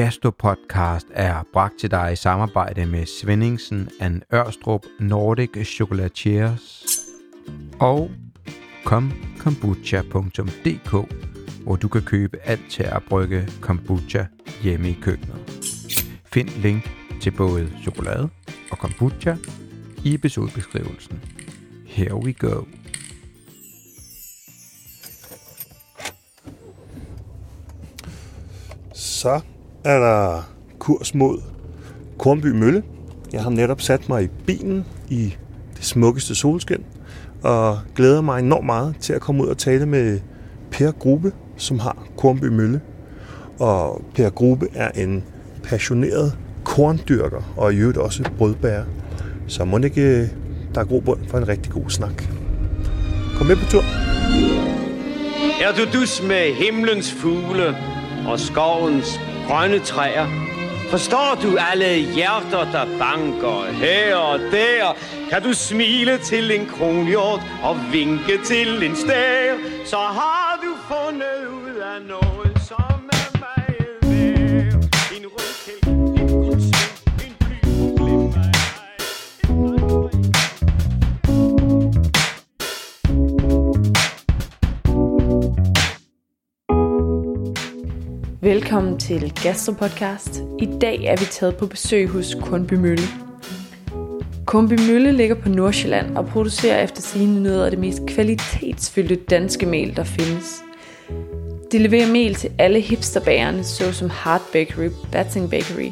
Gastropodcast er bragt til dig i samarbejde med Svendingsen and Ørstrup Nordic Chocolatiers og komkombucha.dk, hvor du kan købe alt til at brygge kombucha hjemme i køkkenet. Find link til både chokolade og kombucha i episodebeskrivelsen. Here we go. Så er der kurs mod Kornby Mølle. Jeg har netop sat mig i bilen i det smukkeste solskin, og glæder mig enormt meget til at komme ud og tale med Per Grube, som har Kornby Mølle. Og Per Grube er en passioneret korndyrker, og i øvrigt også brødbærer. Så må det ikke, der er god for en rigtig god snak. Kom med på tur. Er du dus med himlens fugle og skovens grønne træer? Forstår du alle hjerter, der banker her og der? Kan du smile til en kronhjort og vinke til en stær? Så har du fundet ud af noget, Velkommen til Gastropodcast. I dag er vi taget på besøg hos Kundby Mølle. Kundby Mølle ligger på Nordsjælland og producerer efter sine noget af det mest kvalitetsfyldte danske mel, der findes. De leverer mel til alle hipsterbagerne, såsom Hard Bakery, Batting Bakery,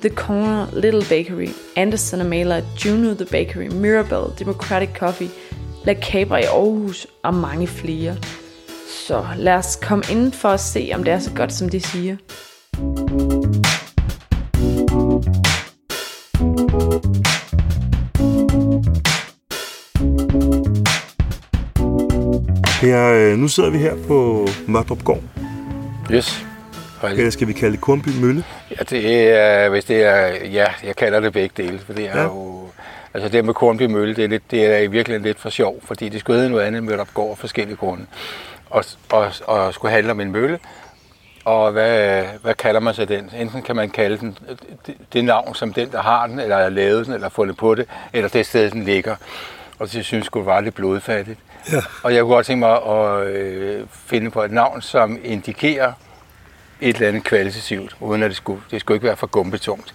The Corner, Little Bakery, Anderson Mailer, Juno The Bakery, Mirabelle, Democratic Coffee, La Cabra i Aarhus og mange flere. Så lad os komme ind for at se, om det er så godt, som de siger. Per, øh, nu sidder vi her på Mørdrup Gård. Yes. Eller skal vi kalde det Kornby Mølle? Ja, det er, hvis det er, ja, jeg kalder det begge dele, for det er Ja. jo, altså det med Kornby Mølle, det er, lidt, det er i virkeligheden lidt for sjov, fordi det skulle hedde noget andet mødt op går af forskellige grunde, og, og, og skulle handle om en mølle, og hvad, hvad kalder man så den? Enten kan man kalde den det, det navn som den, der har den, eller har lavet den, eller fundet på det, eller det sted, den ligger. Og det synes jeg skulle være lidt blodfattigt. Ja. Og jeg kunne godt tænke mig at øh, finde på et navn, som indikerer et eller andet kvalitativt, uden at det skulle, det skulle ikke være for gumbetungt.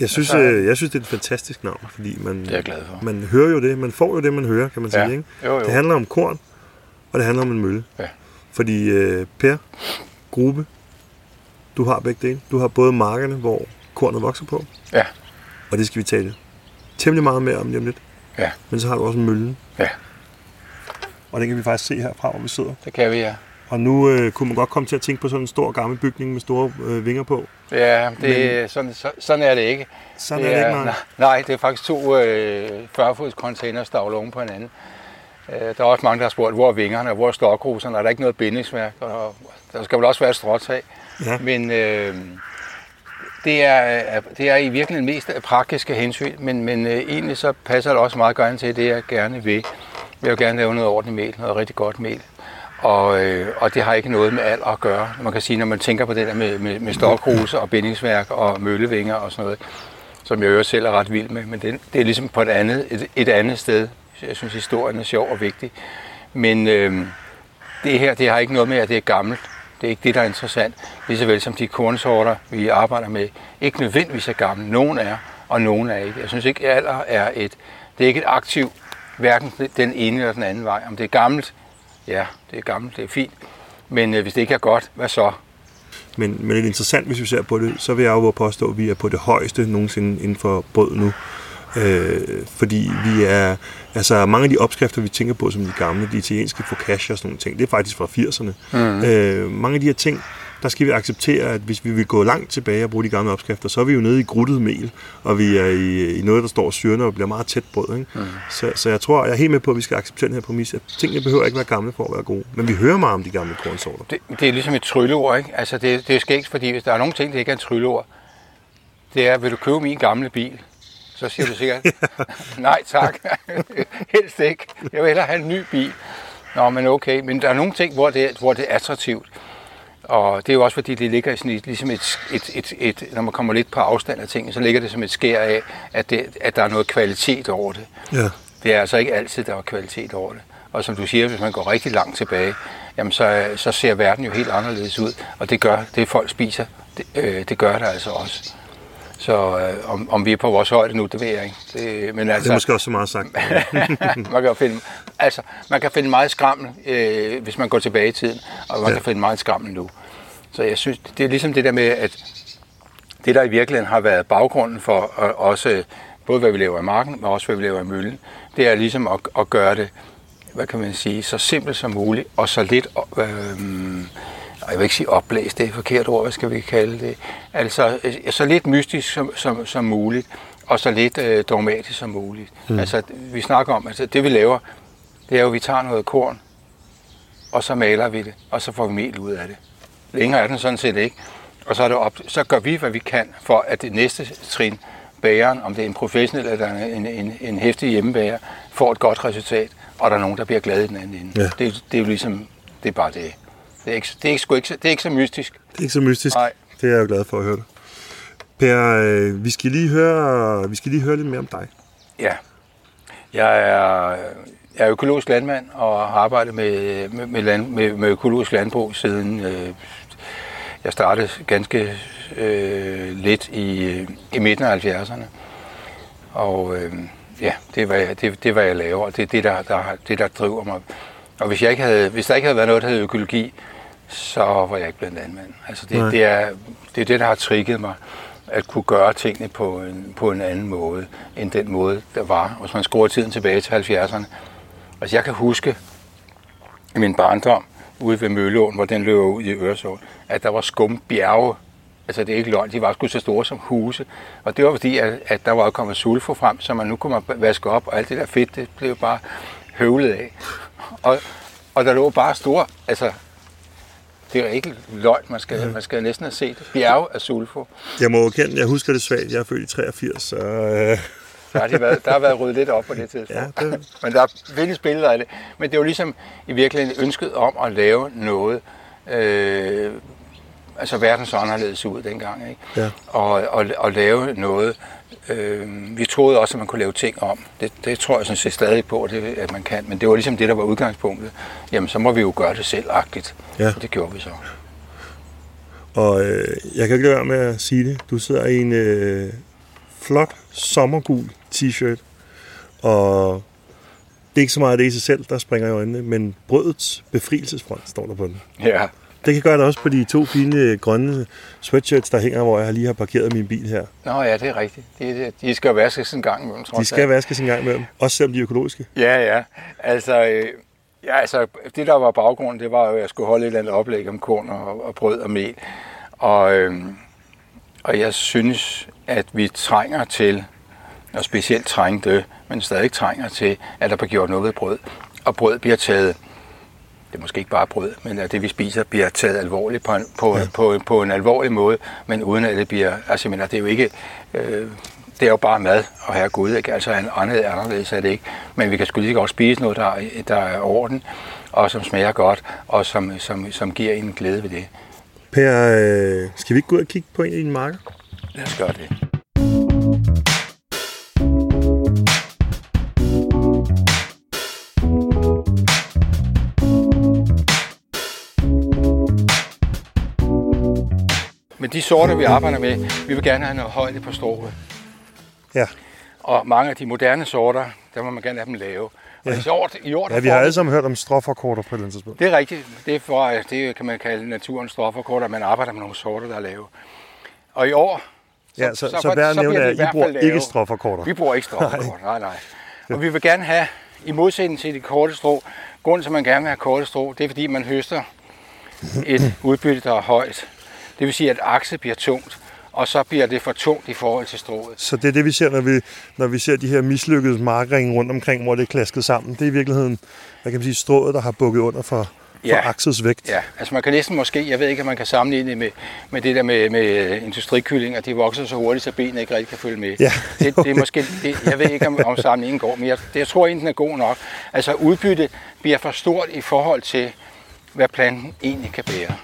Jeg synes, Så- øh, jeg synes, det er et fantastisk navn, fordi man, Det er jeg glad for. man hører jo det, man får jo det, man hører, kan man Ja. sige. Ikke? Jo, jo. Det handler om korn, og det handler om en mølle. Ja. Fordi øh, Per, Grube, du har begge dele. Du har både markerne, hvor kornet vokser på, Ja, og det skal vi tale temmelig meget mere om lige om lidt. ja, Men så har du også møllen, ja, og den kan vi faktisk se herfra, hvor vi sidder. det kan vi, ja. Og nu øh, kunne man godt komme til at tænke på sådan en stor gammel bygning med store øh, vinger på. Ja, det, Men... sådan, så, sådan er det ikke. Sådan det er det ikke, nej. Nej, det er faktisk to øh, 40-fods containers, der er oven på hinanden. Øh, der er også mange, der har spurgt, hvor er vingerne, hvor er stokruserne, er der ikke noget bindingsværk, og der skal vel også være et stråtag. Ja. Men øh, det, er, det er i virkeligheden mest praktiske hensyn, men, men øh, egentlig så passer det også meget godt til det, jeg gerne vil. Jeg vil gerne lave noget ordentligt mel, noget rigtig godt mel. Og, øh, og det har ikke noget med alder at gøre. Man kan sige, når man tænker på det der med, med, med stokruse og bindingsværk og møllevinger og sådan noget, som jeg jo selv er ret vild med, men det, det er ligesom på et andet, et, et andet sted. Jeg synes, historien er sjov og vigtig. Men øh, det her, det har ikke noget med, at det er gammelt. Det er ikke det, der er interessant. Lige så vel som de kornsorter, vi arbejder med, ikke nødvendigvis er gamle. Nogen er, og nogen er ikke. Jeg synes ikke, at alder er et, det er ikke et aktiv, hverken den ene eller den anden vej. Om det er gammelt, ja, det er gammelt, det er fint. Men øh, hvis det ikke er godt, hvad så? Men, men det er interessant, hvis vi ser på det, så vil jeg jo påstå, at vi er på det højeste nogensinde inden for brød nu. Øh, fordi vi er, altså mange af de opskrifter, vi tænker på som de gamle, de italienske focaccia og sådan nogle ting, det er faktisk fra 80'erne. Mm. Øh, mange af de her ting, der skal vi acceptere, at hvis vi vil gå langt tilbage og bruge de gamle opskrifter, så er vi jo nede i gruttet mel, og vi er i, i noget, der står syrende og bliver meget tæt brød. Ikke? Mm. Så, så jeg tror, jeg er helt med på, at vi skal acceptere den her præmis, at tingene behøver ikke være gamle for at være gode. Men vi hører meget om de gamle kornsorter. Det, det er ligesom et trylleord, ikke? Altså, det, det er skægt, fordi hvis der er nogle ting, der ikke er et trylleord, det er, vil du købe min gamle bil? Så siger du sikkert, nej tak, helst ikke. Jeg vil hellere have en ny bil. Nå, men okay, men der er nogle ting, hvor det, hvor det er attraktivt. Og det er jo også fordi, det ligger sådan et, ligesom et, et, et, et, når man kommer lidt på afstand af tingene, så ligger det som et skær af, at, det, at der er noget kvalitet over det. Ja. Det er altså ikke altid, der er kvalitet over det. Og som du siger, hvis man går rigtig langt tilbage, jamen så, så ser verden jo helt anderledes ud. Og det gør det, folk spiser, det, øh, det gør det altså også. Så øh, om, om vi er på vores højde nu, det ved jeg ikke. Det, men altså, Det er måske også så meget sagt. man, kan finde, altså, man kan finde meget skrammel, øh, hvis man går tilbage i tiden, og man Ja. kan finde meget skrammel nu. Så jeg synes, det er ligesom det der med, at det der i virkeligheden har været baggrunden for at også, både hvad vi laver i marken, men også hvad vi laver i møllen, det er ligesom at, at gøre det, hvad kan man sige, så simpelt som muligt, og så lidt, øh, og jeg vil ikke sige opblæst, det er et forkert ord, hvad skal vi kalde det, altså øh, så lidt mystisk som, som, som muligt, og så lidt øh, dogmatisk som muligt. Mm. Altså, vi snakker om, altså det vi laver, det er jo, at vi tager noget korn, og så maler vi det, og så får vi mel ud af det. Længere er den sådan set ikke. Og så, er det op, så gør vi, hvad vi kan, for at det næste trin, bageren, om det er en professionel eller en, en, en hæftig hjemmebager, får et godt resultat, og der er nogen, der bliver glade i den anden ende. Ja. Det, det er jo ligesom, det er bare det. Det er ikke, det er ikke, ikke, så- det er ikke så mystisk. Det er ikke så mystisk. Nej. Det er jeg jo glad for at høre det. Per, øh, vi skal lige høre, vi skal lige høre lidt mere om dig. Ja. Jeg er, jeg er økologisk landmand og har arbejdet med, med, med, land, med, med økologisk landbrug siden øh, jeg startede ganske øh, lidt i, øh, i midten af 70'erne. Og øh, ja, det er, hvad jeg, det, det er, hvad jeg laver, og det er det, der, der, det, der driver mig. Og hvis, jeg ikke havde, hvis der ikke havde været noget, der hed økologi, så var jeg ikke blevet landmand. Altså det, Nej. det, er, det er det, der har trigget mig, at kunne gøre tingene på en, på en anden måde, end den måde, der var. Hvis man skruer tiden tilbage til 70'erne. Altså jeg kan huske i min barndom, ude ved Mølleåen, hvor den løber ud i Øresund, at der var skumbjerge. Altså det er ikke løgn, de var sgu så store som huse. Og det var fordi, at, at der var kommet sulfo frem, så man nu kunne man vaske op, og alt det der fedt, det blev bare høvlet af. Og, og der lå bare store, altså det er ikke løgn, man skal, man skal næsten have set bjerge af sulfo. Jeg må jo kende, jeg husker det svagt, jeg er født i 83, så øh, Der har, de været, der har været ryddet lidt op på det tidspunkt. Ja, det- Men der findes billeder af det. Men det var ligesom i virkeligheden ønsket om at lave noget, øh, altså verden så anderledes ud dengang, ikke? Ja. Og, og, og lave noget, øh, vi troede også, at man kunne lave ting om. Det, det tror jeg sådan set stadig på, det, at man kan. Men det var ligesom det, der var udgangspunktet. Jamen, så må vi jo gøre det selvagtigt. Ja. Og det gjorde vi så. Og øh, jeg kan ikke lade være med at sige det. Du sidder i en øh, flot sommergul t-shirt, og det er ikke så meget det i sig selv, der springer i øjnene, men brødets befrielsesfront står der på den. Ja, Det kan gøre det også på de to fine grønne sweatshirts, der hænger, hvor jeg lige har parkeret min bil her. Nå ja, det er rigtigt. De, de skal vaskes en gang imellem, trods De alt. skal vaskes en gang imellem, også selvom de er økologiske. Ja, ja. Altså, øh, ja, altså, det der var baggrunden, det var jo, at jeg skulle holde et eller andet oplæg om korn og, og brød og mel. Og, øh, og jeg synes, at vi trænger til, og specielt trængte, men stadig trænger til, at der bliver gjort noget ved brød. Og brød bliver taget, det er måske ikke bare brød, men at det vi spiser bliver taget alvorligt på en, på, ja. på, på en alvorlig måde, men uden at det bliver, altså jeg mener, det er jo ikke, øh, det er jo bare mad, og her Gud, ikke? altså en andet anderledes er det ikke, men vi kan sgu lige godt spise noget, der, er- der er orden, og som smager godt, og som, som, som giver en glæde ved det. Per, øh, skal vi ikke gå ud og kigge på en af dine marker? Lad os gøre det. Men de sorter, vi arbejder med, vi vil gerne have noget højde på strået. Ja. Og mange af de moderne sorter, der må man gerne have dem lave. Og i år, i år Ja, vi har alle sammen hørt om strofferkorter på et eller andet tidspunkt. det er rigtigt. Det er for, det kan man kalde naturens stofferkort, at man arbejder med nogle sorter, der er lave. Og i år... Ja, så, så, så- så så nævne, at I bruger lave. ikke strofferkorter. Vi bruger ikke strofferkort, nej, nej. Og vi vil gerne have, i modsætning til de korte strå, grunden til, at man gerne vil have korte strå, det er, fordi man høster et udbytte, der er højt. Det vil sige, at akset bliver tungt, og så bliver det for tungt i forhold til strået. Så det er det, vi ser, når vi, når vi ser de her mislykkede markringe rundt omkring, hvor det er klasket sammen. Det er i virkeligheden, hvad kan man sige, strået, der har bukket under for, for Ja. aksets vægt. Ja, altså man kan næsten måske, jeg ved ikke, om man kan sammenligne det med, med det der med, med industrikyllinger, de vokser så hurtigt, så benene ikke rigtig kan følge med. Ja, det, det er måske, det, jeg ved ikke, om, om sammenligningen går, men jeg, det, jeg tror egentlig, den er god nok. Altså udbytte bliver for stort i forhold til, hvad planten egentlig kan bære.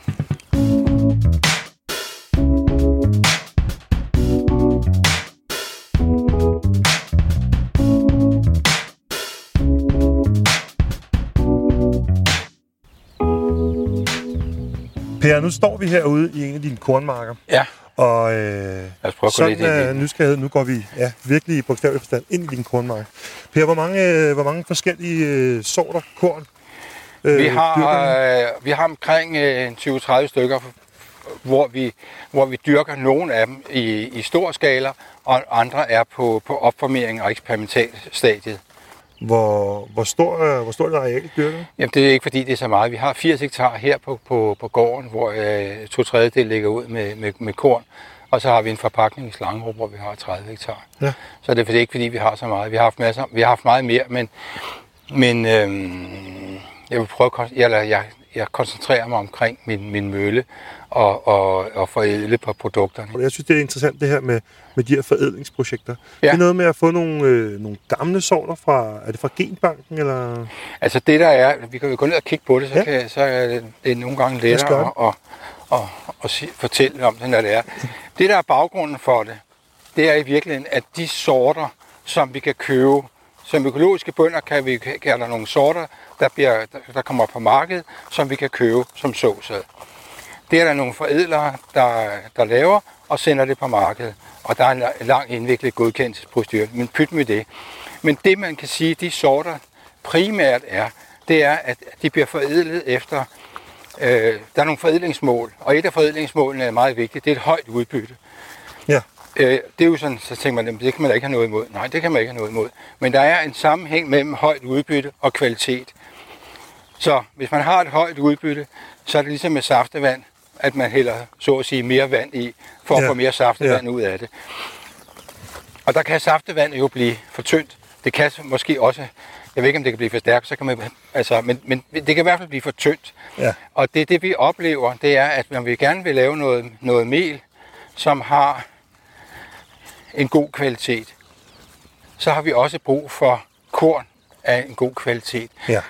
Per, nu står vi herude i en af dine kornmarker. Ja. Og øh, sådan i øh, nysgerrighed, nu går vi ja, virkelig i bogstavelig forstand ind i din kornmark. Per, hvor mange, øh, hvor mange forskellige øh, sorter korn øh, Vi har, øh, vi har omkring øh, 20-30 stykker, hvor vi, hvor vi dyrker nogle af dem i, i stor skala, og andre er på, på opformering og eksperimentalstadiet. Hvor, hvor, stor, øh, hvor stort et areal dyrker du? Jamen, det er ikke fordi, det er så meget. Vi har 80 hektar her på, på, på gården, hvor øh, to tredjedel ligger ud med, med, med korn. Og så har vi en forpakning i Slangerup, hvor vi har 30 hektar. Ja. Så det er ikke fordi, vi har så meget. Vi har haft, masser, vi har haft meget mere, men, men øhm, jeg vil prøve at eller jeg, jeg koncentrerer mig omkring min, min mølle og, og, og forædle på produkterne. Jeg synes, det er interessant det her med, med de her forædlingsprojekter. Ja. Det er noget med at få nogle, øh, nogle gamle sorter fra, er det fra genbanken, eller? Altså det der er, vi kan jo gå ned og kigge på det, så, Ja. kan, så er det, det er nogle gange lettere at, at, at, at, sige- fortælle om det, når det er. Det der er baggrunden for det, det er i virkeligheden, at de sorter, som vi kan købe, som økologiske bønder kan vi kan der nogle sorter, der, bliver, der, kommer på markedet, som vi kan købe som såsæd. Det er der nogle forædlere, der, der laver og sender det på markedet. Og der er en lang indviklet godkendelsesprocedure, men pyt med det. Men det man kan sige, de sorter primært er, det er, at de bliver forædlet efter, øh, der er nogle forædlingsmål, og et af forædlingsmålene er meget vigtigt, det er et højt udbytte. Ja. Øh, det er jo sådan, så tænker man, "Jamen, det kan man da ikke have noget imod. Nej, det kan man ikke have noget imod. Men der er en sammenhæng mellem højt udbytte og kvalitet. Så hvis man har et højt udbytte, så er det ligesom med saftevand, at man hælder, så at sige, mere vand i, for at Ja. få mere saftevand ud af det. Og der kan saftevand jo blive for tyndt. Det kan måske også, jeg ved ikke om det kan blive for stærkt, så kan man, altså, men, men det kan i hvert fald blive for tyndt. Ja. Og det, det vi oplever, det er, at når vi gerne vil lave noget, noget mel, som har en god kvalitet, så har vi også brug for korn af en god kvalitet. Ja.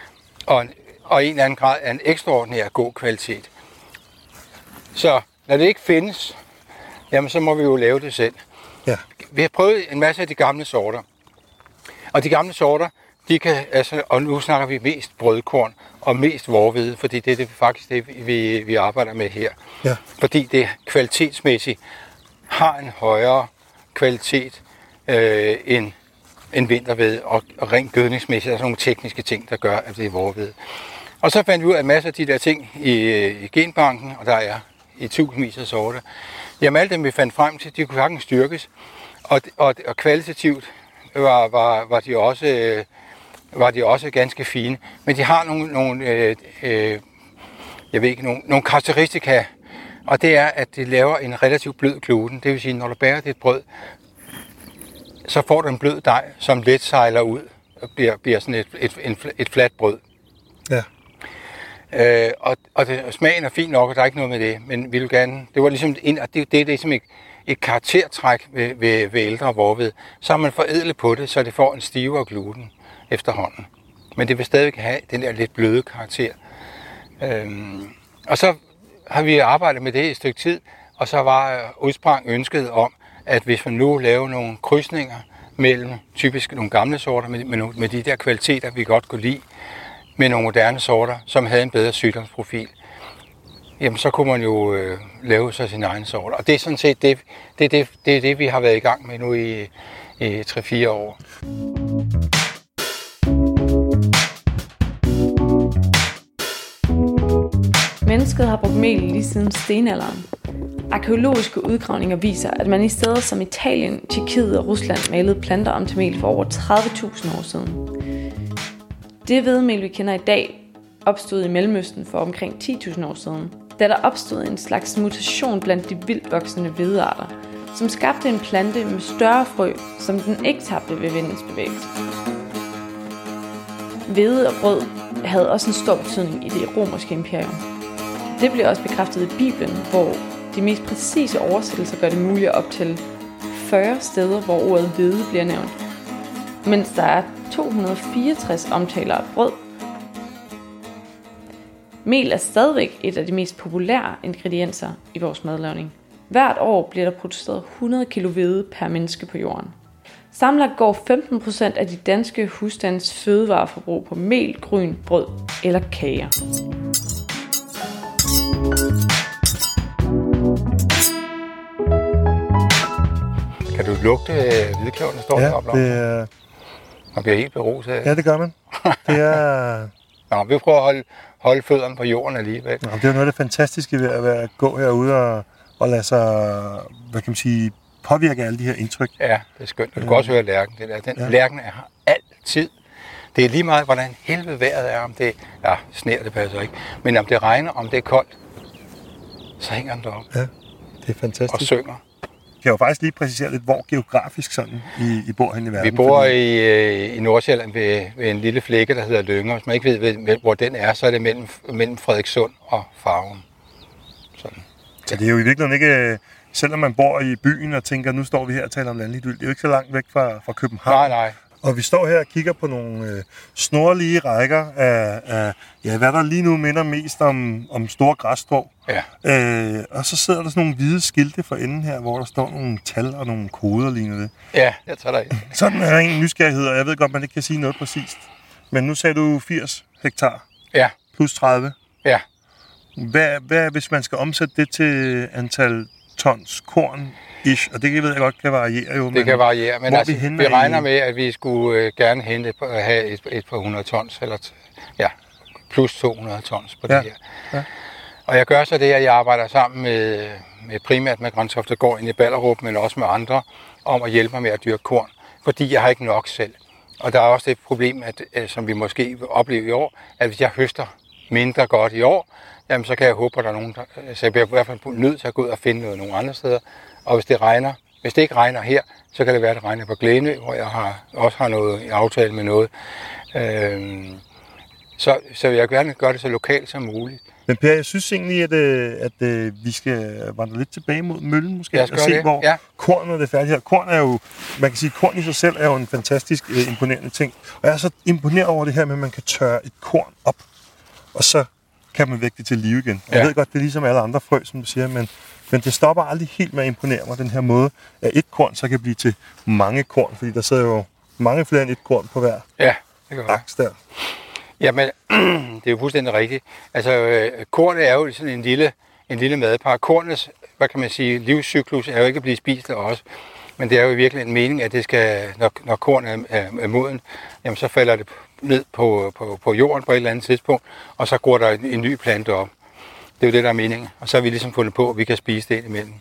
Og, en- og en eller anden grad af en ekstraordinær god kvalitet. Så når det ikke findes, jamen så må vi jo lave det selv. Ja. Vi har prøvet en masse af de gamle sorter. Og de gamle sorter, de kan, altså, og nu snakker vi mest brødkorn og mest vorhvede, fordi det er det, faktisk det, vi, vi arbejder med her. Ja. Fordi det kvalitetsmæssigt har en højere kvalitet øh, end, end vinterved, og, og rent gødningsmæssigt er der nogle tekniske ting, der gør, at det er vorved. Og så fandt vi ud af masser masse af de der ting i, øh, i genbanken, og der er i tusindvis af sorter. Jamen alle dem, vi fandt frem til, de kunne sagtens styrkes, og, og, og kvalitativt var, var, var, de også, øh, var de også ganske fine. Men de har nogle, nogle øh, øh, jeg ved ikke, nogle, nogle karakteristika, og det er, at det laver en relativt blød gluten. Det vil sige, når du bærer dit brød, så får du en blød dej, som let sejler ud og bliver, bliver sådan et, et, et, et fladt brød. Ja. Øh, og, og, det, og smagen er fin nok, og der er ikke noget med det, men vi vil gerne, det var ligesom en, og det, det er ligesom et, et karaktertræk ved, ved, ved ældre vorved. Så har man forædlet på det, så det får en stivere gluten efterhånden. Men det vil stadig have den der lidt bløde karakter. Øhm, og så har vi arbejdet med det i et stykke tid, og så var øh, udsprang ønsket om, at hvis man nu laver nogle krydsninger mellem typisk nogle gamle sorter, med, med, med de der kvaliteter, vi godt kunne lide, med nogle moderne sorter, som havde en bedre sygdomsprofil, jamen så kunne man jo øh, lave sig sin egen sort. Og det er sådan set det, det, det, det, det vi har været i gang med nu i, i 3-4 år. Mennesket har brugt mel lige siden stenalderen. Arkeologiske udgravninger viser, at man i steder som Italien, Tjekkiet og Rusland malede planter om til mel for over 30.000 år siden. Det hvedemel, vi kender i dag, opstod i Mellemøsten for omkring 10.000 år siden, da der opstod en slags mutation blandt de vildt voksende hvedearter, som skabte en plante med større frø, som den ikke tabte ved vindens bevægelse. Hvede og brød havde også en stor betydning i det romerske imperium. Det bliver også bekræftet i Bibelen, hvor de mest præcise oversættelser gør det muligt at optælle 40 steder, hvor ordet hvede bliver nævnt, mens der er 264 omtaler af brød. Mel er stadigvæk et af de mest populære ingredienser i vores madlavning. Hvert år bliver der produceret 100 kg hvede per menneske på jorden. Samlet går 15% af de danske husstands fødevareforbrug på mel, gryn, brød eller kager. Kan du lugte øh, hvidkløverne, der står Ja, deroppe? det, er- Man bliver helt beruset af. ja, det gør man. Det er, Nå, vi prøver at holde, holde fødderne på jorden alligevel. Nå, det er jo noget af det fantastiske ved at være, gå herude og, og lade sig, hvad kan man sige, påvirke alle de her indtryk. Ja, det er skønt. Og du kan også høre lærken. Det der. Den, Ja. ja. Lærken er her altid. Det er lige meget, hvordan helvede vejret er. Om det, ja, sner det passer ikke. Men om det regner, om det er koldt, så hænger den deroppe Ja, det er og fantastisk. synger. Kan jo faktisk lige præcisere lidt, hvor geografisk sådan I, I bor hen i verden. Vi bor fordi- i, øh, i Nordsjælland ved, ved en lille flække, der hedder Lynger. Hvis man ikke ved, hvor den er, så er det mellem, mellem Frederikssund og Farum. Sådan. Så det er jo i virkeligheden ikke, øh, selvom man bor i byen og tænker, nu står vi her og taler om landlig idyl, det er jo ikke så langt væk fra, fra København. Nej, nej. Og vi står her og kigger på nogle øh, snorlige rækker af, af, ja, hvad der lige nu minder mest om, om store græsstrå. Ja. Øh, og så sidder der sådan nogle hvide skilte for enden her, hvor der står nogle tal og nogle koder lignende det. Ja, jeg tager dig. Sådan er en nysgerrighed, og jeg ved godt, man ikke kan sige noget præcist. Men nu sagde du 80 hektar Ja, plus 30. ja. Hvad, hvad hvis man skal omsætte det til antal tons korn ish? Og det ved jeg godt kan variere jo. Det kan variere, men altså, vi vi i- regner med, at vi skulle øh, gerne hente på- have et, et par hundrede tons, eller ja, plus 200 tons på Ja, det her. ja. Og jeg gør så det, at jeg arbejder sammen med, med primært med Grøntoft går ind i Ballerup, men også med andre, om at hjælpe mig med at dyrke korn, fordi jeg har ikke nok selv. Og der er også det problem, at, øh, som vi måske vil opleve i år, at hvis jeg høster mindre godt i år, jamen så kan jeg håbe, at der er nogen, der, så jeg bliver i hvert fald nødt til at gå ud og finde noget nogle andre steder. Og hvis det regner, hvis det ikke regner her, så kan det være, at det regner på Glænø, hvor jeg har, også har noget i aftale med noget. Øhm, så, så jeg gerne gøre det så lokalt som muligt. Men Per, jeg synes egentlig, at, øh, at øh, vi skal vandre lidt tilbage mod møllen måske, og se, det, hvor ja. kornet er færdigt her. Korn er jo, man kan sige, korn i sig selv er jo en fantastisk øh, imponerende ting. Og jeg er så imponeret over det her med, at man kan tørre et korn op, og så kan man vække det til live igen. Og Jeg Ja. ved godt, det er ligesom alle andre frø, som du siger, men, men det stopper aldrig helt med at imponere mig, den her måde, at et korn så kan blive til mange korn, fordi der sidder jo mange flere end et korn på hver Ja, det jeg. aks der. Jamen, det er jo fuldstændig rigtigt. Altså, øh, kornet er jo sådan en lille, en lille madpakke. Kornets, hvad kan man sige, livscyklus er jo ikke at blive spist af os. Men det er jo i virkeligheden en mening, at det skal, når, når kornet er, er, er moden, jamen så falder det ned på, på, på jorden på et eller andet tidspunkt, og så går der en, en ny plante op. Det er jo det, der er meningen. Og så har vi ligesom fundet på, at vi kan spise det indimellem.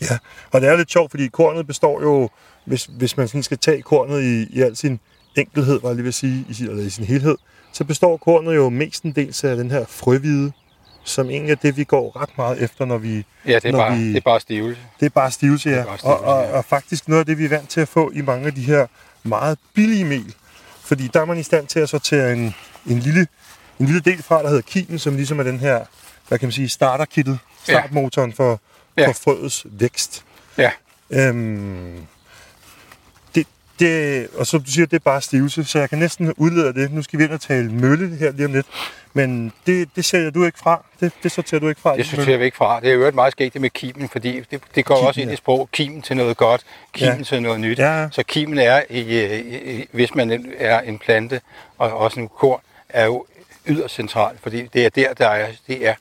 Ja, og det er lidt sjovt, fordi kornet består jo, hvis, hvis man sådan skal tage kornet i, i al sin enkelhed, var jeg lige at sige, i sin, eller i sin helhed, så består kornet jo mestendels af den her frøhvide, som egentlig er det, vi går ret meget efter, når vi... Ja, det er, når bare, vi, det er bare stivelse. det er bare stivelse, ja. Bare stivelse, og, og, ja. og faktisk noget af det, vi er vant til at få i mange af de her meget billige mel. Fordi der er man i stand til at sortere en, en, lille, en lille del fra, der hedder kimen, som ligesom er den her, hvad kan man sige, starterkittet, startmotoren for, Ja. for frøets vækst. Ja, Øhm, det, det, og som du siger, det er bare stivelse, så jeg kan næsten udlede det. Nu skal vi ind og tale mølle her lige om lidt. Men det, det sælger du ikke fra. Det, det sorterer du ikke fra. det sorterer vi ikke fra. Det er jo et meget skægt det med kimen, fordi det, det går Kimen, også ind i sprog. Kimen til noget godt, kimen Ja. til noget nyt. Ja. Så kimen er, i, i, hvis man er en plante, og også en korn, er jo yderst central, fordi det er der, der er, det er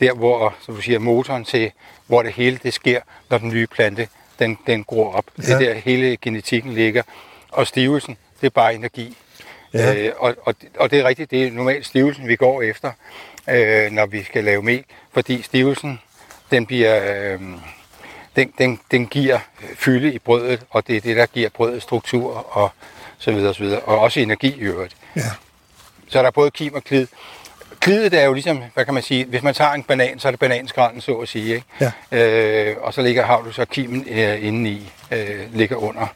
der, hvor, som du siger, motoren til, hvor det hele det sker, når den nye plante, den, den gror op. Det er Ja. der hele genetikken ligger. Og stivelsen, det er bare energi. Ja. Øh, og, og, og det er rigtigt, det er normalt stivelsen, vi går efter, øh, når vi skal lave mel, fordi stivelsen, den bliver... Øh, den, den, den giver fylde i brødet, og det er det, der giver brødet struktur og så videre, og så videre. Og også energi i øvrigt. Ja. Så er der både kim og klid. Klidet er jo ligesom, hvad kan man sige, hvis man tager en banan, så er det bananskralden, så at sige. Ikke? Ja. Øh, og så ligger, har du så kimen øh, indeni, øh, ligger under,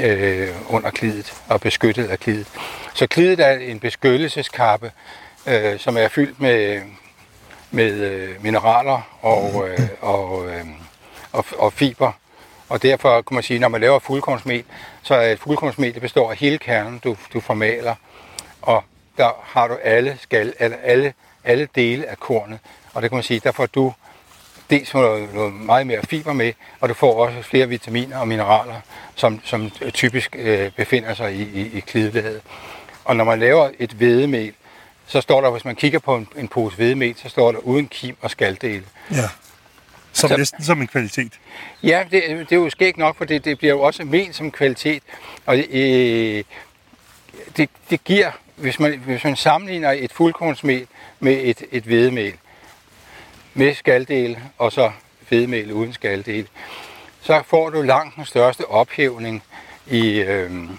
øh, under klidet og beskyttet af klidet. Så klidet er en beskyttelseskappe, øh, som er fyldt med, med øh, mineraler og, øh, og, øh, og, og fiber. Og derfor kan man sige, når man laver fuldkornsmel, så er et fuldkornsmel, det består af hele kernen, du, du formaler. Og der har du alle, skal, alle, alle, alle dele af kornet. Og det kan man sige, der får du dels noget, noget meget mere fiber med, og du får også flere vitaminer og mineraler, som, som typisk øh, befinder sig i, i, i klidelaget. Og når man laver et hvedemel, så står der, hvis man kigger på en, en pose hvedemel, så står der uden kim og skaldele. Ja. som Så- næsten som en kvalitet. Ja, det, det er jo skægt nok, for det, det bliver jo også ment som kvalitet. Og øh, det, det giver, hvis man, hvis man sammenligner et fuldkornsmel med et, et hvedemel, med skaldel og så hvedemel uden skaldel, så får du langt den største ophævning i, øh,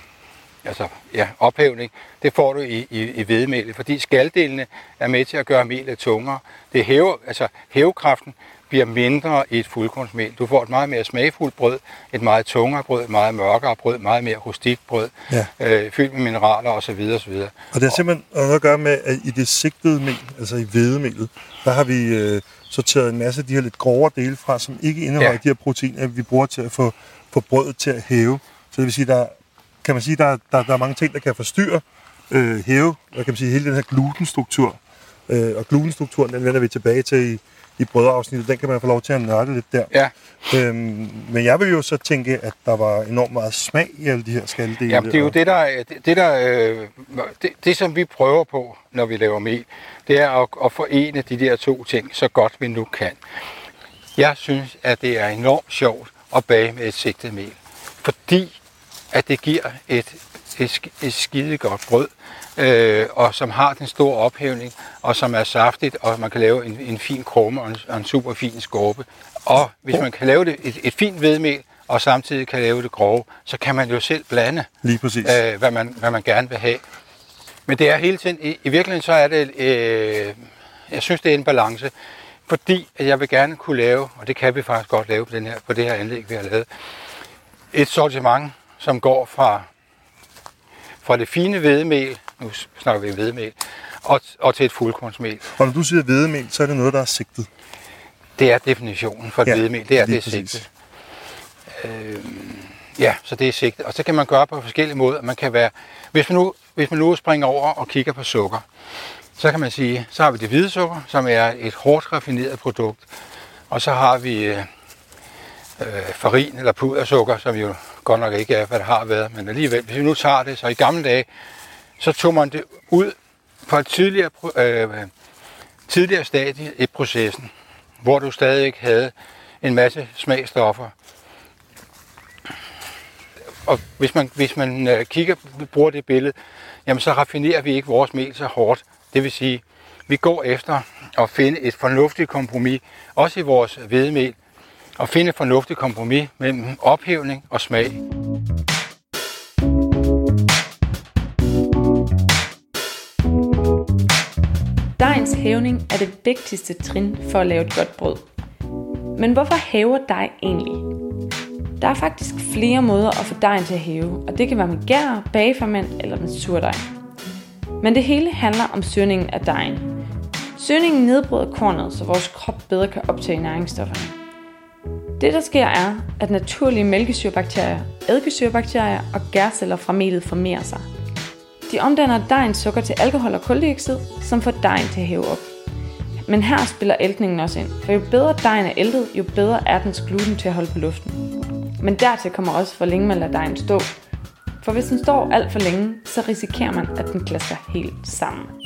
altså ja, ophævning, det får du i, i, i vedmælet, fordi skalddelene er med til at gøre melet tungere. Det hæver, altså hævekraften bliver mindre i et fuldkornsmel. Du får et meget mere smagfuldt brød, et meget tungere brød, et meget mørkere brød, meget mere rustikt brød, Ja. øh, fyldt med mineraler osv. osv. Og det har simpelthen noget at gøre med, at i det sigtede mel, altså i hvedemelet, der har vi øh, sorteret en masse af de her lidt grovere dele fra, som ikke indeholder Ja. de her proteiner, vi bruger til at få, få brødet til at hæve. Så det vil sige, der kan man sige, der, der, der er mange ting, der kan forstyrre øh, hæve, hvad kan man sige, hele den her glutenstruktur. Øh, og glutenstrukturen, den vender vi tilbage til i, i brødafsnittet. Den kan man få lov til at nørde lidt der. Ja, Øhm, men jeg vil jo så tænke, at der var enormt meget smag i alle de her skaldele. Jamen, det er jo det, der, er- det, det, der, øh, det, det, som vi prøver på, når vi laver mel, det er at, at forene de der to ting så godt vi nu kan. Jeg synes, at det er enormt sjovt at bage med et sigtet mel, fordi at det giver et, et, et skide godt brød, øh, og som har den store ophævning, og som er saftigt, og man kan lave en, en fin krumme og en, og en super fin skorpe. Og hvis man kan lave det et, et fint hvedemel, og samtidig kan lave det grove, så kan man jo selv blande Lige præcis. øh, hvad, man, hvad man gerne vil have. Men det er hele tiden, i, i virkeligheden så er det, øh, jeg synes det er en balance, fordi at jeg vil gerne kunne lave, og det kan vi faktisk godt lave på, den her, på det her anlæg, vi har lavet, et sortiment, som går fra, fra det fine hvedemel, nu snakker vi hvedemel, og, og til et fuldkornsmel. Og når du siger hvedemel, så er det noget, der er sigtet. Det er definitionen for et Ja, hvedemel, det er det sigtet. Øh, ja, så det er sigtet. Og så kan man gøre på forskellige måder. Man kan være, hvis man nu, hvis man nu springer over og kigger på sukker, så kan man sige, så har vi det hvide sukker, som er et hårdt raffineret produkt. Og så har vi øh, øh, farin eller pudersukker, som jo godt nok ikke er, hvad det har været. Men alligevel, hvis vi nu tager det, så i gamle dage, så tog man det ud på et tidligere, øh, tidligere stadie i processen, hvor du stadig ikke havde en masse smagstoffer. Og hvis man, hvis man øh, kigger, bruger det billede, jamen så raffinerer vi ikke vores mel så hårdt. Det vil sige, vi går efter at finde et fornuftigt kompromis, også i vores hvedemel, og finde et fornuftigt kompromis mellem ophævning og smag. Dejens hævning er det vigtigste trin for at lave et godt brød. Men hvorfor hæver dej egentlig? Der er faktisk flere måder at få dejen til at hæve, og det kan være med gær, bageferment eller med surdej. Men det hele handler om syrningen af dejen. Syrningen nedbryder kornet, så vores krop bedre kan optage næringsstofferne. Det der sker er, at naturlige mælkesyrebakterier, eddikesyrebakterier og gærceller fra melet formerer sig. De omdanner dejens sukker til alkohol og koldioxid, som får dejen til at hæve op. Men her spiller æltningen også ind, for jo bedre dejen er æltet, jo bedre er dens gluten til at holde på luften. Men dertil kommer også, hvor længe man lader dejen stå. For hvis den står alt for længe, så risikerer man, at den klasker helt sammen.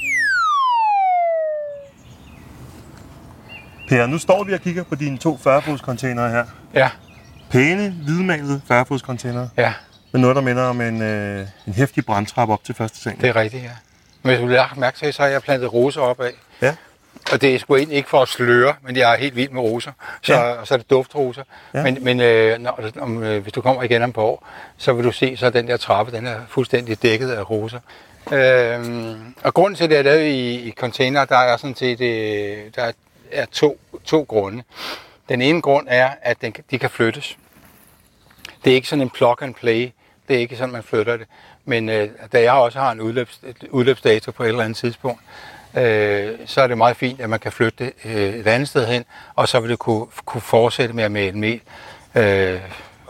Per, nu står vi og kigger på dine to 40 containere her. Ja, Pæne, hvidmalede 40 containere ja, med noget, der minder om en, øh, en hæftig brandtrappe op til første sal. det er rigtigt, ja. Men hvis du har mærke til, så har jeg plantet roser opad. Ja. Og det er sgu egentlig ikke for at sløre, men jeg er helt vild med roser. Så, Ja. så er det duftroser. Ja. Men, men øh, når, om, øh, hvis du kommer igen om et par år, så vil du se, så den der trappe, den er fuldstændig dækket af roser. Øhm, og grunden til, at det er lavet i, i container, der er sådan set øh, der er to, to grunde. Den ene grund er, at den, de kan flyttes. Det er ikke sådan en plug and play. Det er ikke sådan, man flytter det. Men øh, da jeg også har en udløbs, udløbsdato på et eller andet tidspunkt, øh, så er det meget fint, at man kan flytte det øh, et andet sted hen, og så vil det kunne, kunne fortsætte med at male mel. Øh,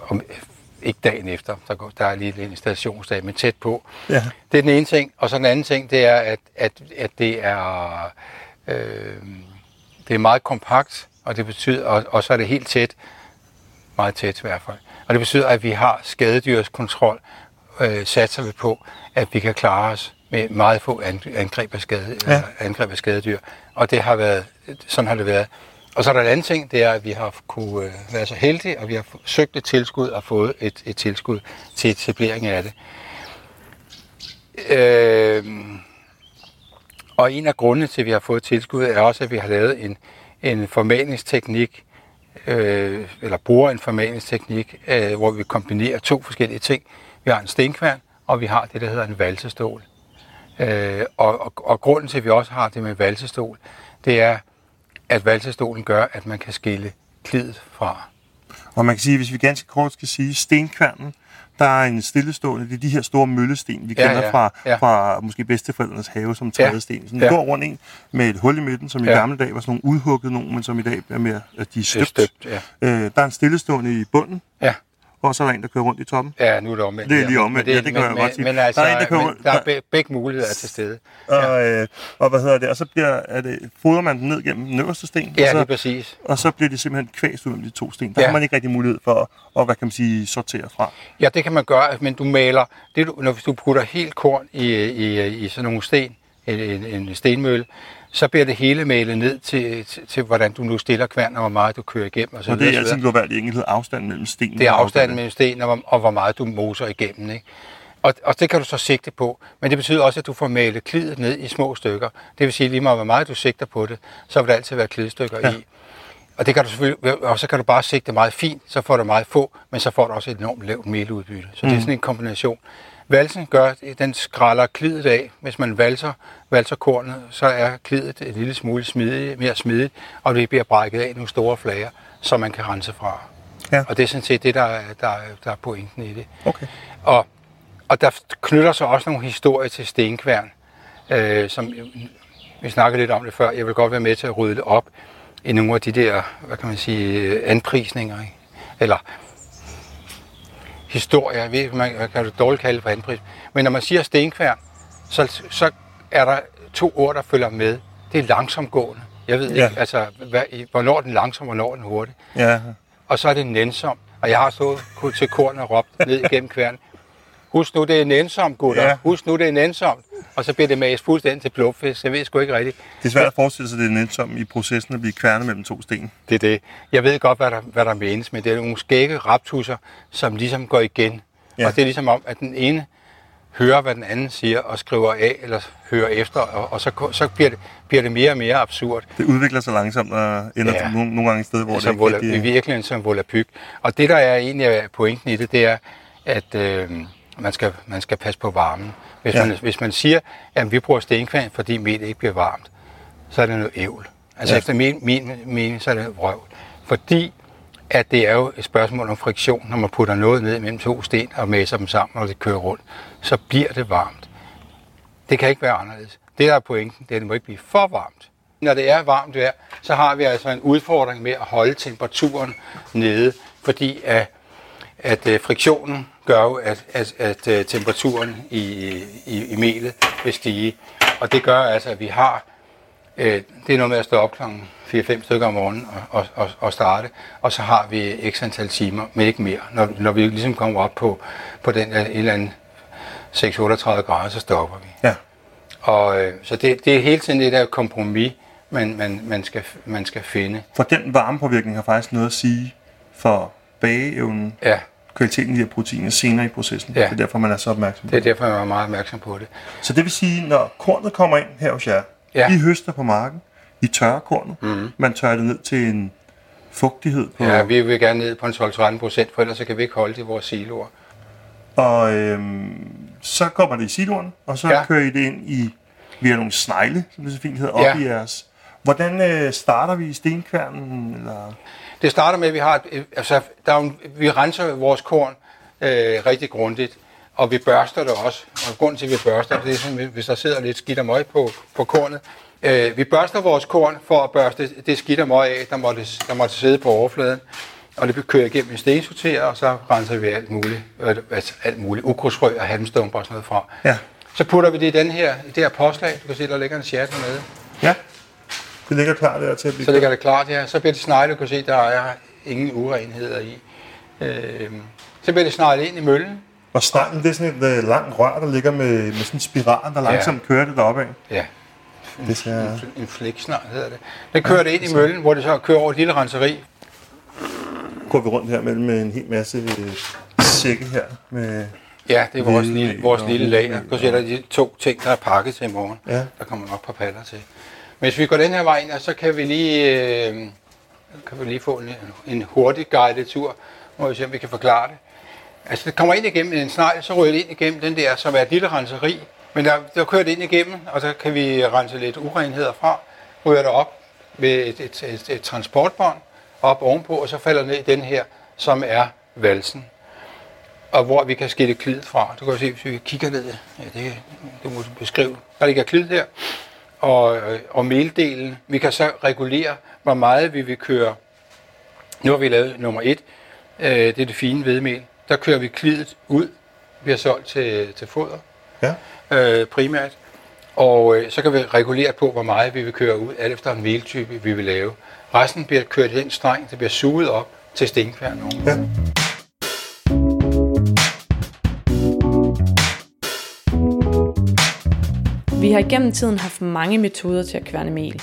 om, ikke dagen efter, der, går, der er lige en installationsdag, men tæt på. Ja. Det er den ene ting. Og så den anden ting, det er, at, at, at det er øh, det er meget kompakt, og det betyder, og, og så er det helt tæt, meget tæt i hvert fald. Og det betyder, at vi har skadedyrskontrol, øh, satser vi på, at vi kan klare os med meget få an- angreb af, skade, Ja. ja. angreb af skadedyr. Og det har været, sådan har det været Og så er der en anden ting, det er, at vi har kunne øh, være så heldige, og vi har søgt et tilskud og fået et, et tilskud til etablering af det. Øh, og en af grundene til, at vi har fået tilskud, er også, at vi har lavet en, en formalingsteknik, øh, eller bruger en formalingsteknik, øh, hvor vi kombinerer to forskellige ting. Vi har en stenkværn, og vi har det, der hedder en valsestol. Øh, og, og, og grunden til, at vi også har det med valsestol, det er, at valsestolen gør, at man kan skille klidet fra. Og man kan sige, hvis vi ganske kort skal sige, stenkværnen, der er en stillestående, det er de her store møllesten, vi Ja, kender ja, fra, ja. fra måske bedsteforældrenes have som trædesten. Så ja. går rundt en med et hul i midten, som i Ja. gamle dage var sådan nogle udhuggede nogen, men som i dag er mere, at de er støbt. støbt, ja. øh, der er en stillestående i bunden, Ja, og så er der en, der kører rundt i toppen. ja nu er det omvendt. Det er lige men- omvendt. men Ja, det kan jeg men, godt sige. Men, altså, Der er en, der kører men rundt- der er der- be- begge muligheder til stede. Og, øh, og hvad hedder det? Og så bliver, er det, fodrer man den ned gennem den øverste sten, Ja, og, lige så, præcis. og så bliver det simpelthen kvæst ud af de to sten. Der Ja. har man ikke rigtig mulighed for at, at hvad kan man sige, sortere fra. Ja, det kan man gøre, men du maler, det du, når hvis du putter helt korn i, i, i sådan nogle sten, en, en, en stenmølle, så bliver det hele malet ned til, til, til, hvordan du nu stiller kværn, og hvor meget du kører igennem. Og så Og det er altid globalt enkelhed afstanden mellem stenene. Det er afstanden mellem sten, og, hvor- og hvor meget du moser igennem. Ikke? Og, og det kan du så sigte på. Men det betyder også, at du får malet klidet ned i små stykker. Det vil sige, lige meget hvor meget du sigter på det, så vil der altid være klidstykker ja. Ja. i. Og det kan du selvfølgelig, og så kan du bare sigte meget fint, så får du meget få, men så får du også et enormt lavt meludbytte. Så mm. det er sådan en kombination. Valsen gør, den skræller klidet af. Hvis man valser, valser kornet, så er klidet en lille smule smidig, mere smidigt, og det bliver brækket af nogle store flager, som man kan rense fra. Ja. Og det er sådan set det, der er, der, er- der er pointen i det. Okay. Og, og der knytter sig også nogle historier til stenkværn, øh, som vi snakkede lidt om det før. Jeg vil godt være med til at rydde det op i nogle af de der, hvad kan man sige, anprisninger. Ikke? Eller historier, jeg ved man man kan det dårligt kalde det for anpris. Men når man siger stenkværn, så, så er der to ord, der følger med. Det er langsomgående. Jeg ved Ja. ikke, altså, hvad, hvornår den langsom, hvornår den hurtig Ja. og så er det nænsom. Og jeg har stået til korn og råbt ned igennem kværnen. Husk nu, det er nænsomt, gutter. Ja. Husk nu, det er nænsomt. Og så bliver det mast fuldstændig til blåfisk. Jeg ved sgu ikke rigtigt. Det er svært at forestille sig, at det er nænsomt i processen at blive kværnet mellem to sten. Det er det. Jeg ved godt, hvad der, hvad der menes med det. er nogle skægge raptusser, som ligesom går igen. Ja. Og det er ligesom om, at den ene hører, hvad den anden siger, og skriver af, eller hører efter, og, og så, så bliver, det, bliver det mere og mere absurd. Det udvikler sig langsomt og ender Ja. nogle, nogle gange et sted, hvor som det vola, ikke i rigtig... virkeligheden som volapyk. Og det, der er egentlig pointen i det, det er, at øh, man, skal, man skal passe på varmen. Hvis, Ja. man, hvis man siger, at vi bruger stenkvand, fordi mel ikke bliver varmt, så er det noget ævl. Altså Ja. efter min, min mening, så er det vrøvl. Fordi at det er jo et spørgsmål om friktion, når man putter noget ned mellem to sten og mæser dem sammen, og det kører rundt, så bliver det varmt. Det kan ikke være anderledes. Det der er pointen, det er, at det må ikke blive for varmt. Når det er varmt vejr, så har vi altså en udfordring med at holde temperaturen nede, fordi at, at øh, friktionen gør jo, at, at, at øh, temperaturen i, i, i melet vil stige. Og det gør altså, at vi har, øh, det er noget med at stå op klokken 4-5 stykker om morgenen og, og, og, og starte, og så har vi x antal timer, men ikke mere. Når, når vi ligesom kommer op på, på den en eller anden 6-38 grader, så stopper vi. Ja. Og øh, så det, det er hele tiden det der kompromis, man, man, man, skal, man skal finde. For den varmepåvirkning har faktisk noget at sige for bageevnen, Ja, kvaliteten af de her proteiner senere i processen. Ja. Det er derfor, man er så opmærksom på det er det. derfor, jeg er meget opmærksom på det. Så det vil sige, når kornet kommer ind her hos jer, Ja. I høster på marken, I tørrer kornet, mm-hmm. man tørrer det ned til en fugtighed på, Ja, vi vil gerne ned på en 12-13 procent, for ellers så kan vi ikke holde det i vores siloer. og øhm, så kommer det i siloen, og så. Ja. kører I det ind i, via nogle snegle, som det så fint hedder, op Ja. i jeres. Hvordan øh, starter vi i stenkværnen? Eller? Det starter med, at vi har et, altså, der er en- vi renser vores korn øh, rigtig grundigt, og vi børster det også. Og grunden til, at vi børster det, er sådan, hvis der sidder lidt skidt og møg på, på kornet. Øh, vi børster vores korn for at børste det skidt og møg af, der måtte, der måtte sidde på overfladen. Og det kørt igennem en stensorterer, og så renser vi alt muligt, øh, altså alt muligt, ukrudtsfrø og halmstumper og sådan noget fra. Ja. Så putter vi det i den her, i det her påslag. Du kan se, der ligger en chat hernede. Ja, det ligger klar der til at blive Så ligger det klart her. Så bliver det sneglet, du kan se, der er ingen urenheder i. Øh, så bliver det sneglet ind i møllen. Og sneglen, det er sådan et øh, langt rør, der ligger med, med sådan en spiral, der langsomt ja. kører det deroppe af. Ja. en, Det ser- en, en flæksnar hedder det. Den kører det ind i møllen, hvor det så kører over et lille renseri. Går vi rundt her mellem en hel masse øh, sække her med... Ja, det er vores lille, vores lille lager. Du ser, der er de to ting, der er pakket til i morgen. Ja. Der kommer nok på paller til. Men hvis vi går den her vej ind, så kan vi lige, øh, kan vi lige få en, en hurtig guided tur. Må vi se, om vi kan forklare det. Altså, det kommer ind igennem en snegl, så ryger det ind igennem den der, som er et lille renseri. Men der, der kører det ind igennem, og så kan vi rense lidt urenheder fra. Ryger det op ved et, et, et, et transportbånd op ovenpå, og så falder ned i den her, som er valsen og hvor vi kan skille klid fra. Du kan se, hvis vi kigger ned, ja, det, det må du beskrive. Der ligger klid her, og, og meldelen. Vi kan så regulere, hvor meget vi vil køre. Nu har vi lavet nummer et, øh, det er det fine hvedemel. Der kører vi klidet ud, vi har solgt til, til foder Ja. øh, primært. Og øh, så kan vi regulere på, hvor meget vi vil køre ud, alt efter en meltype vi vil lave. Resten bliver kørt i den streng, det bliver suget op til stenkværn. Ja. Vi har gennem tiden haft mange metoder til at kværne mel.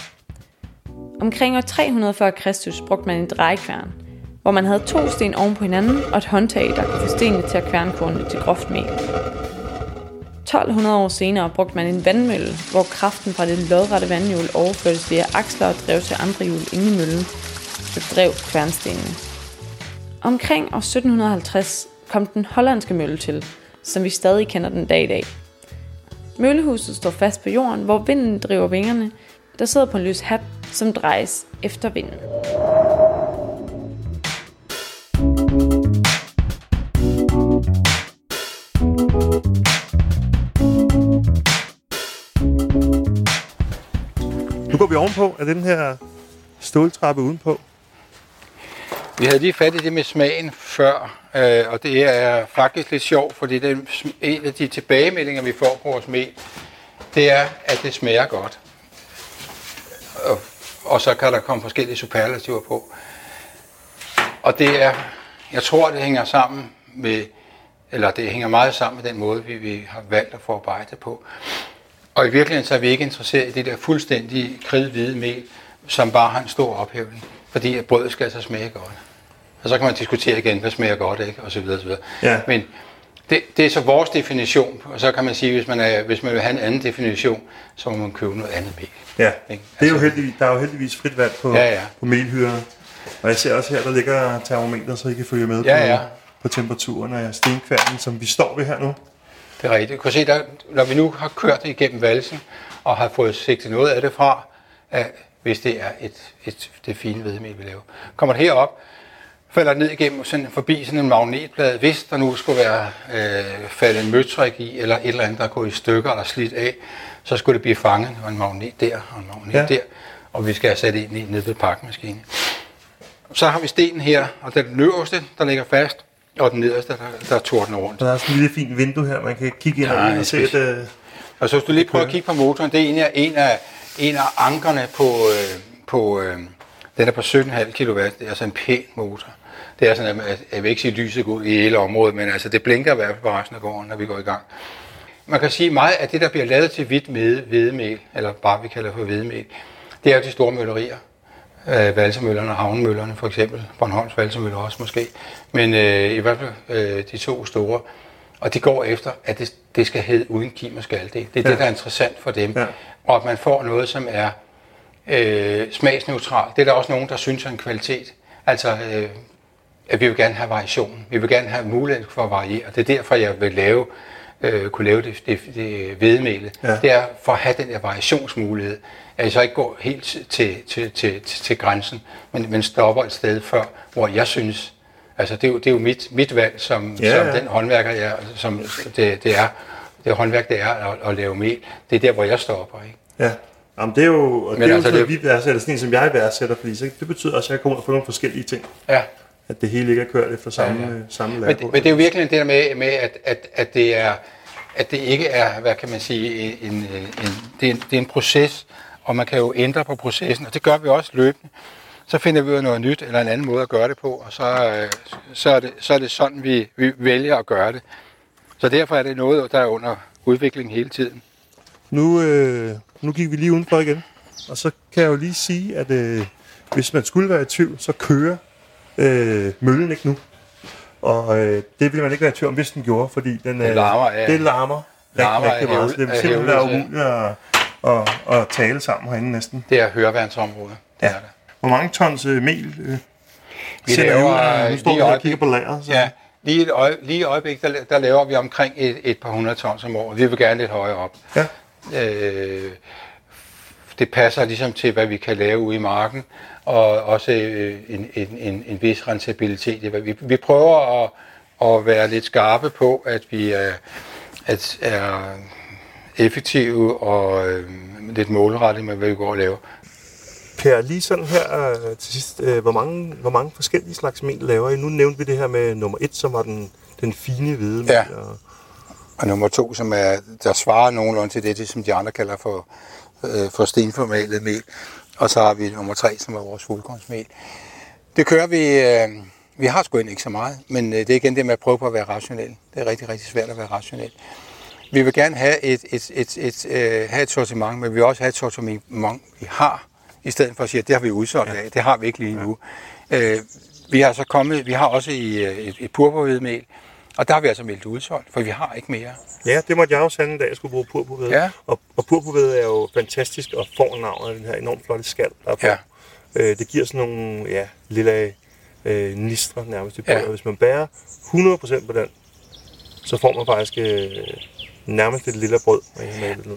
Omkring år 300 før Kristus brugte man en drejekværn, hvor man havde to sten oven på hinanden og et håndtag, der kunne få stenene til at kværne kornene til groft mel. 1200 år senere brugte man en vandmølle, hvor kraften fra det lodrette vandhjul overførtes via aksler og drev til andre hjul inde i møllen, der drev kværnstenene. Omkring år 1750 kom den hollandske mølle til, som vi stadig kender den dag i dag. Møllehuset står fast på jorden, hvor vinden driver vingerne, der sidder på en løs hat, som drejes efter vinden. Nu går vi ovenpå af den her ståltrappe udenpå. Vi havde lige fat i det med smagen før, øh, og det er faktisk lidt sjovt, fordi det er en af de tilbagemeldinger, vi får på vores mel, det er, at det smager godt. Og, og så kan der komme forskellige superlativer på. Og det er, jeg tror, det hænger sammen med, eller det hænger meget sammen med den måde, vi, vi har valgt at forarbejde på. Og i virkeligheden så er vi ikke interesseret i det der fuldstændig kridhvide mel, som bare har en stor ophævning, fordi at brødet skal altså smage godt. Og så kan man diskutere igen, hvad smager godt, ikke? Og så videre, og så videre. Ja. Men det, det er så vores definition, og så kan man sige, hvis man, er, hvis man vil have en anden definition, så må man købe noget andet mel. Ja, Ikke? det er jo Altså- heldigvis, der er jo heldigvis frit valg på, Ja, ja. på melhyrer. Og jeg ser også her, der ligger termometer, så I kan følge med Ja, på, ja. på temperaturen af stenkværnen, som vi står ved her nu. Det er rigtigt. Du kan se, der, når vi nu har kørt det igennem valsen, og har fået sigtet noget af det fra, at hvis det er et, et, det fine hvedemel, vi laver. Kommer det herop, falder ned igennem sådan, forbi sådan en magnetplade. Hvis der nu skulle være øh, faldet en møtrik i, eller et eller andet, der er gået i stykker eller slidt af, så skulle det blive fanget, og en magnet der, og en magnet Ja. der, og vi skal have sat ind i nede ved pakmaskinen. Så har vi stenen her, og den øverste, der ligger fast, og den nederste, der, der tordner rundt. Der er sådan en lille fint vindue her, man kan kigge ind Ja, og, se, at øh, Og så hvis du lige prøver at kigge på motoren, det er en af, en af, en af ankerne på, øh, på øh, den er på 17,5 kW. Det er altså en pæn motor. Det er sådan, at jeg vil ikke sige, at lyset går i hele området, men altså det blinker i hvert fald på resten af gården, når vi går i gang. Man kan sige meget af det, der bliver lavet til hvidt med hvedemel, eller bare vi kalder for hvedemel, det er jo de store møllerier. Øh, valsemøllerne og havnemøllerne for eksempel. Bornholms valsemøller også måske. Men øh, i hvert fald øh, de to store. Og de går efter, at det, det skal hedde uden kim og. Det er. Ja. det, der er interessant for dem. Ja. Og at man får noget, som er øh, smagsneutralt. Det er der også nogen, der synes er en kvalitet. Altså, øh, at vi vil gerne have variation. Vi vil gerne have mulighed for at variere. Det er derfor, jeg vil lave, øh, kunne lave det, det, det hvedemælet. Ja. Det er for at have den der variationsmulighed. At jeg så ikke går helt til, til, til, til, til grænsen, men, men stopper et sted før, hvor jeg synes, altså det er jo, det er jo mit, mit valg som, Ja, som ja. den håndværker, jeg, som det, det er, det håndværk, det er at, at lave mel. Det er der, hvor jeg stopper. Ikke? ja. Jamen, det er jo, og det er jo altså, sådan, det... vi værdsætter, sådan en, som jeg værdsætter, fordi så, det betyder også, at jeg kommer ud og får nogle forskellige ting. Ja. At det hele ikke er kørt efter samme, Ja, ja, ja. samme Men, lærdom. men det er jo virkelig det der med, med at, at, at, det er, at det ikke er, hvad kan man sige, en, en, det, er en, det er en proces, og man kan jo ændre på processen, og det gør vi også løbende. Så finder vi ud af noget nyt, eller en anden måde at gøre det på, og så, øh, så, er, det, så er det sådan, vi, vi vælger at gøre det. Så derfor er det noget, der er under udvikling hele tiden. Nu, øh, nu gik vi lige udenfor igen. Og så kan jeg jo lige sige, at øh, hvis man skulle være i tvivl, så kører øh, møllen ikke nu. Og øh, det ville man ikke være i tvivl om, hvis den gjorde, fordi den, øh, Det larmer, ja. det larmer rigtig, Larmer rigtig meget. Så det vil simpelthen være umuligt at, at, at tale sammen herinde næsten. Det er hørevandsområdet. Det Ja. er det. Hvor mange tons øh, mel øh, Vi sender ud? laver, øh, Nu står vi og kigger på lageret. Så. Ja, lige, et øje, lige i øjeblik, der, der laver vi omkring et, et par hundrede tons om året. Vi vil gerne lidt højere op. Ja. Øh, det passer ligesom til, hvad vi kan lave ude i marken, og også øh, en, en, en, en vis rentabilitet. Vi, vi prøver at, at være lidt skarpe på, at vi er, at er effektive og øh, lidt målrettet med, hvad vi går og laver. Per, lige sådan her øh, til sidst, øh, hvor, mange, hvor mange forskellige slags mel laver I? Nu nævnte vi det her med nummer et, som var den, den fine hvide mel. Ja. Og, Og nummer to, som er, der svarer nogenlunde til det, det som de andre kalder for, øh, for stenformalet mel. Og så har vi nummer tre, som er vores fuldkornsmel. Det kører vi, øh, vi har sgu ikke så meget, men øh, det er igen det med at prøve på at være rationel. Det er rigtig, rigtig svært at være rationel. Vi vil gerne have et, et, et, et, øh, have et sortiment, men vi vil også have et sortiment, vi har, i stedet for at sige, at det har vi udsolgt af. Det har vi ikke lige nu. Øh, vi har så kommet, vi har også i øh, et, et purpurhvedemel, og der har vi altså meldt udsolgt, for vi har ikke mere. ja, det måtte jeg jo sande, da jeg skulle bruge purpurvede. Ja. Og, og purpurvede er jo fantastisk og får navnet af den her enormt flotte skal, der er på. Ja. Øh, det giver sådan nogle ja, lille øh, nistre nærmest i Ja. Og Hvis man bærer 100% på den, så får man faktisk øh, nærmest et lille brød.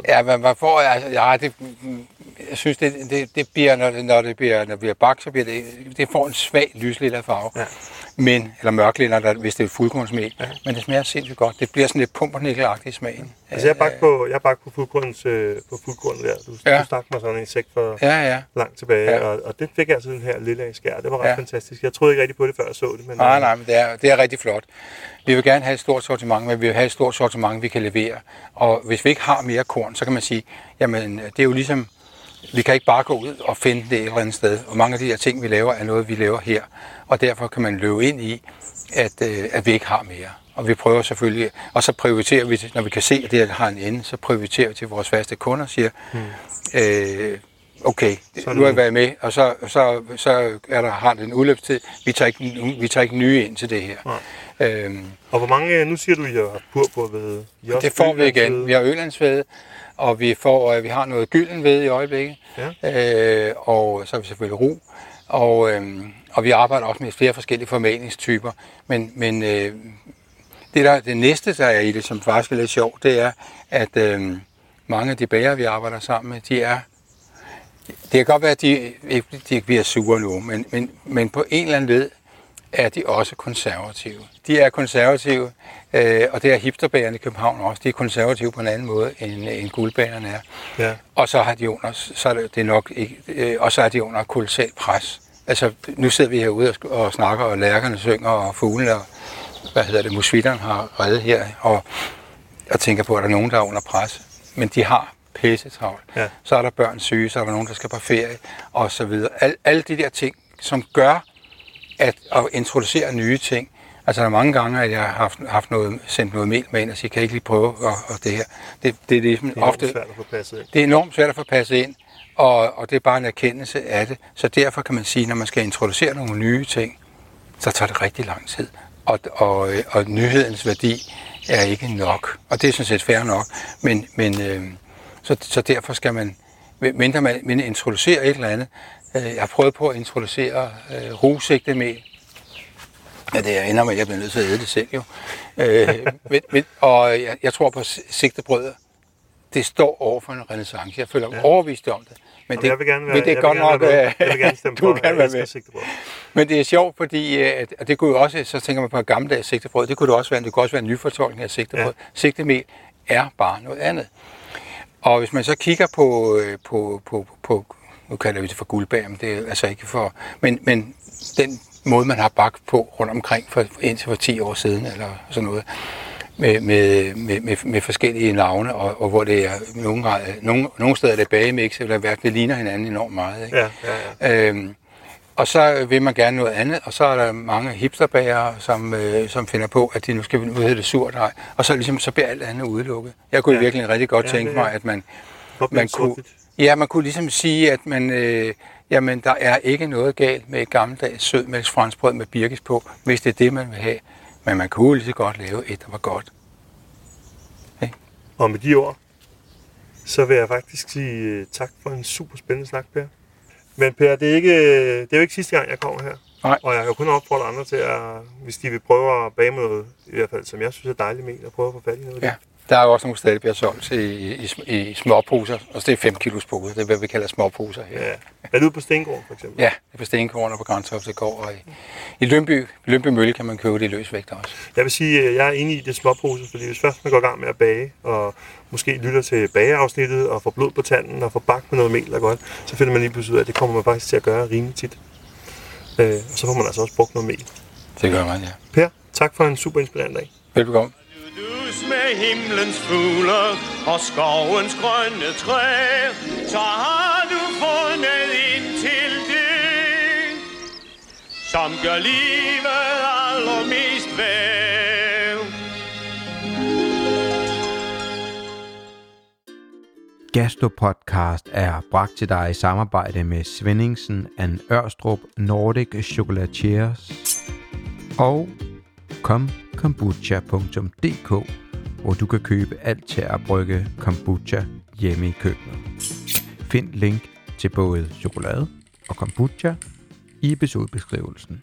Ja, men man får, altså, ja, det, jeg synes, det, det, det bliver, når det, når det bliver, når det bliver bagt, så bliver det, det får en svag lyslilla farve. Ja. Men, eller mørklilla, der, hvis det er fuldkornsmel. Ja. Men det smager sindssygt godt. Det bliver sådan lidt pumpernikkelagtigt i smagen. Altså jeg har bagt på, jeg har bagt på fuldkorns, øh, på fuldkorn der. Du, Ja. du stak mig sådan en sæk for Ja, ja. langt tilbage, Ja. og, og det fik jeg altså den her lille af skær. Det var ret Ja. fantastisk. Jeg troede ikke rigtig på det, før jeg så det. Men, Nej, nej, men det er, det er rigtig flot. Vi vil gerne have et stort sortiment, men vi vil have et stort sortiment, vi kan levere. Og hvis vi ikke har mere korn, så kan man sige, jamen det er jo ligesom, vi kan ikke bare gå ud og finde det et eller andet sted. Og mange af de her ting, vi laver, er noget, vi laver her. Og derfor kan man løbe ind i, at, øh, at vi ikke har mere. Og vi prøver selvfølgelig, og så prioriterer vi, når vi kan se, at det her har en ende, så prioriterer vi til vores faste kunder og siger, hmm. øh, okay, Så nu har jeg været med, og så, så, så er der, har det en udløbstid. Vi tager ikke, vi tager ikke nye ind til det her. Øhm, Og hvor mange, nu siger du, I har. I har også det får vi igen. ølandsvede. Vi har Ølandsved, og vi, får, øh, vi har noget gylden ved i øjeblikket. Ja. Øh, og så har vi selvfølgelig ro. Og, øhm, og vi arbejder også med flere forskellige formalingstyper. Men, men øh, det, der, det næste, der er i det, som faktisk er lidt sjovt, det er, at øh, mange af de bager, vi arbejder sammen med, de er det kan godt være, at de, ikke- de ikke bliver sure nu, men, men, men på en eller anden led er de også konservative. De er konservative, øh, og det er hipsterbagerne i København også. De er konservative på en anden måde, end, end guldbagerne er. Ja. Og så har de under, så er det, er nok ikke, øh, og så er de under kolossalt pres. Altså, nu sidder vi herude og, og snakker, og lærkerne synger, og fuglene, og hvad hedder det, musvitteren har reddet her, og, og tænker på, at der er nogen, der er under pres. Men de har pisse travlt. Ja. Så er der børn syge, så er der nogen, der skal på ferie, og så videre. Al, alle de der ting, som gør, at, at introducere nye ting. Altså, der er mange gange, at jeg har haft, haft noget, sendt noget mel med ind og siger, kan jeg ikke lige prøve og, og det her. Det, det er ligesom Det er ofte... ofte svært at få passet ind. Det er enormt svært at få passet ind, og, og det er bare en erkendelse af det. Så derfor kan man sige, når man skal introducere nogle nye ting, så tager det rigtig lang tid. Og, og, og nyhedens værdi er ikke nok. Og det er sådan set fair nok. Men, men øh, så, så derfor skal man, mindre man, man introducerer et eller andet. Øh, jeg har prøvet på at introducere øh, rosigtemel. Ja, det ender med, at jeg bliver nødt til at æde det selv jo. Øh, men, men, og jeg, jeg tror på sigtebrød det står over for en renaissance. Jeg føler mig ja. overbevist om det. Men Jamen, det, jeg vil gerne være, men det er godt nok, øh, Jeg vil gerne stemme du for, gerne være med. Men det er sjovt, fordi øh, at, og det kunne jo også, så tænker man på gammeldags sigtebrød, det kunne det også være, det kunne også være en nyfortolkning af sigtebrød. Ja. Sigtemel er bare noget andet. Og hvis man så kigger på, øh, på, på, på nu kalder vi det for guldbær, men det er altså ikke for, men, men den måde, man har bagt på rundt omkring for, indtil for 10 år siden, eller sådan noget, med, med, med, med, med forskellige navne, og, og hvor det er nogle, grad- nogle, nogle steder er det bagemix, eller hvad, det ligner hinanden enormt meget. Ikke? Ja, ja, Øhm, og så vil man gerne noget andet, og så er der mange hipsterbagere, som, øh, som finder på, at de nu skal nu hedder det surdej, og så, ligesom, så bliver alt andet udelukket. Jeg kunne ja. Ja. virkelig rigtig godt Ja, tænke det er- mig, at man, man kunne, ja, man kunne ligesom sige, at man, øh, jamen, der er ikke noget galt med et gammeldags sødmælksfranskbrød med birkes på, hvis det er det, man vil have. Men man kunne lige så godt lave et, der var godt. Og med de ord, så vil jeg faktisk sige øh, tak for en super spændende snak, Per. Men Per, det er, ikke, det er jo ikke sidste gang, jeg kommer her. Nej. Og jeg kan kun opfordre andre til, at hvis de vil prøve at bage med noget, i hvert fald som jeg synes er dejligt mel, at prøve at få fat i noget Ja. det. Der er jo også nogle steder, der bliver solgt i, i, i, småposer. Og det er 5 kilos poser. Det er, hvad vi kalder småposer her. Ja. Er det ude på Stengården, for eksempel? Ja, det er på Stenkorn og på Grønthoftegård. Og i, i Lønby, Lønby Mølle kan man købe det i løsvægt også. Jeg vil sige, at jeg er enig i det småpose, fordi hvis først man går i gang med at bage, og måske lytter til bageafsnittet, og får blod på tanden, og får bagt med noget mel, der er godt, så finder man lige pludselig ud af, at det kommer man faktisk til at gøre rimelig tit. Øh, og så får man altså også brugt noget mel. Det gør man, ja. Per, tak for en super inspirerende dag. Velbekomme. Dus med himlens fugle og skovens grønne træ, så har du fundet ind til det, som gør livet allermest værd. Gastropodcast er bragt til dig i samarbejde med Svendingsen and Ørstrup Nordic Chocolatiers og komkombucha.dk, hvor du kan købe alt til at brygge kombucha hjemme i køkkenet. Find link til både chokolade og kombucha i episodebeskrivelsen.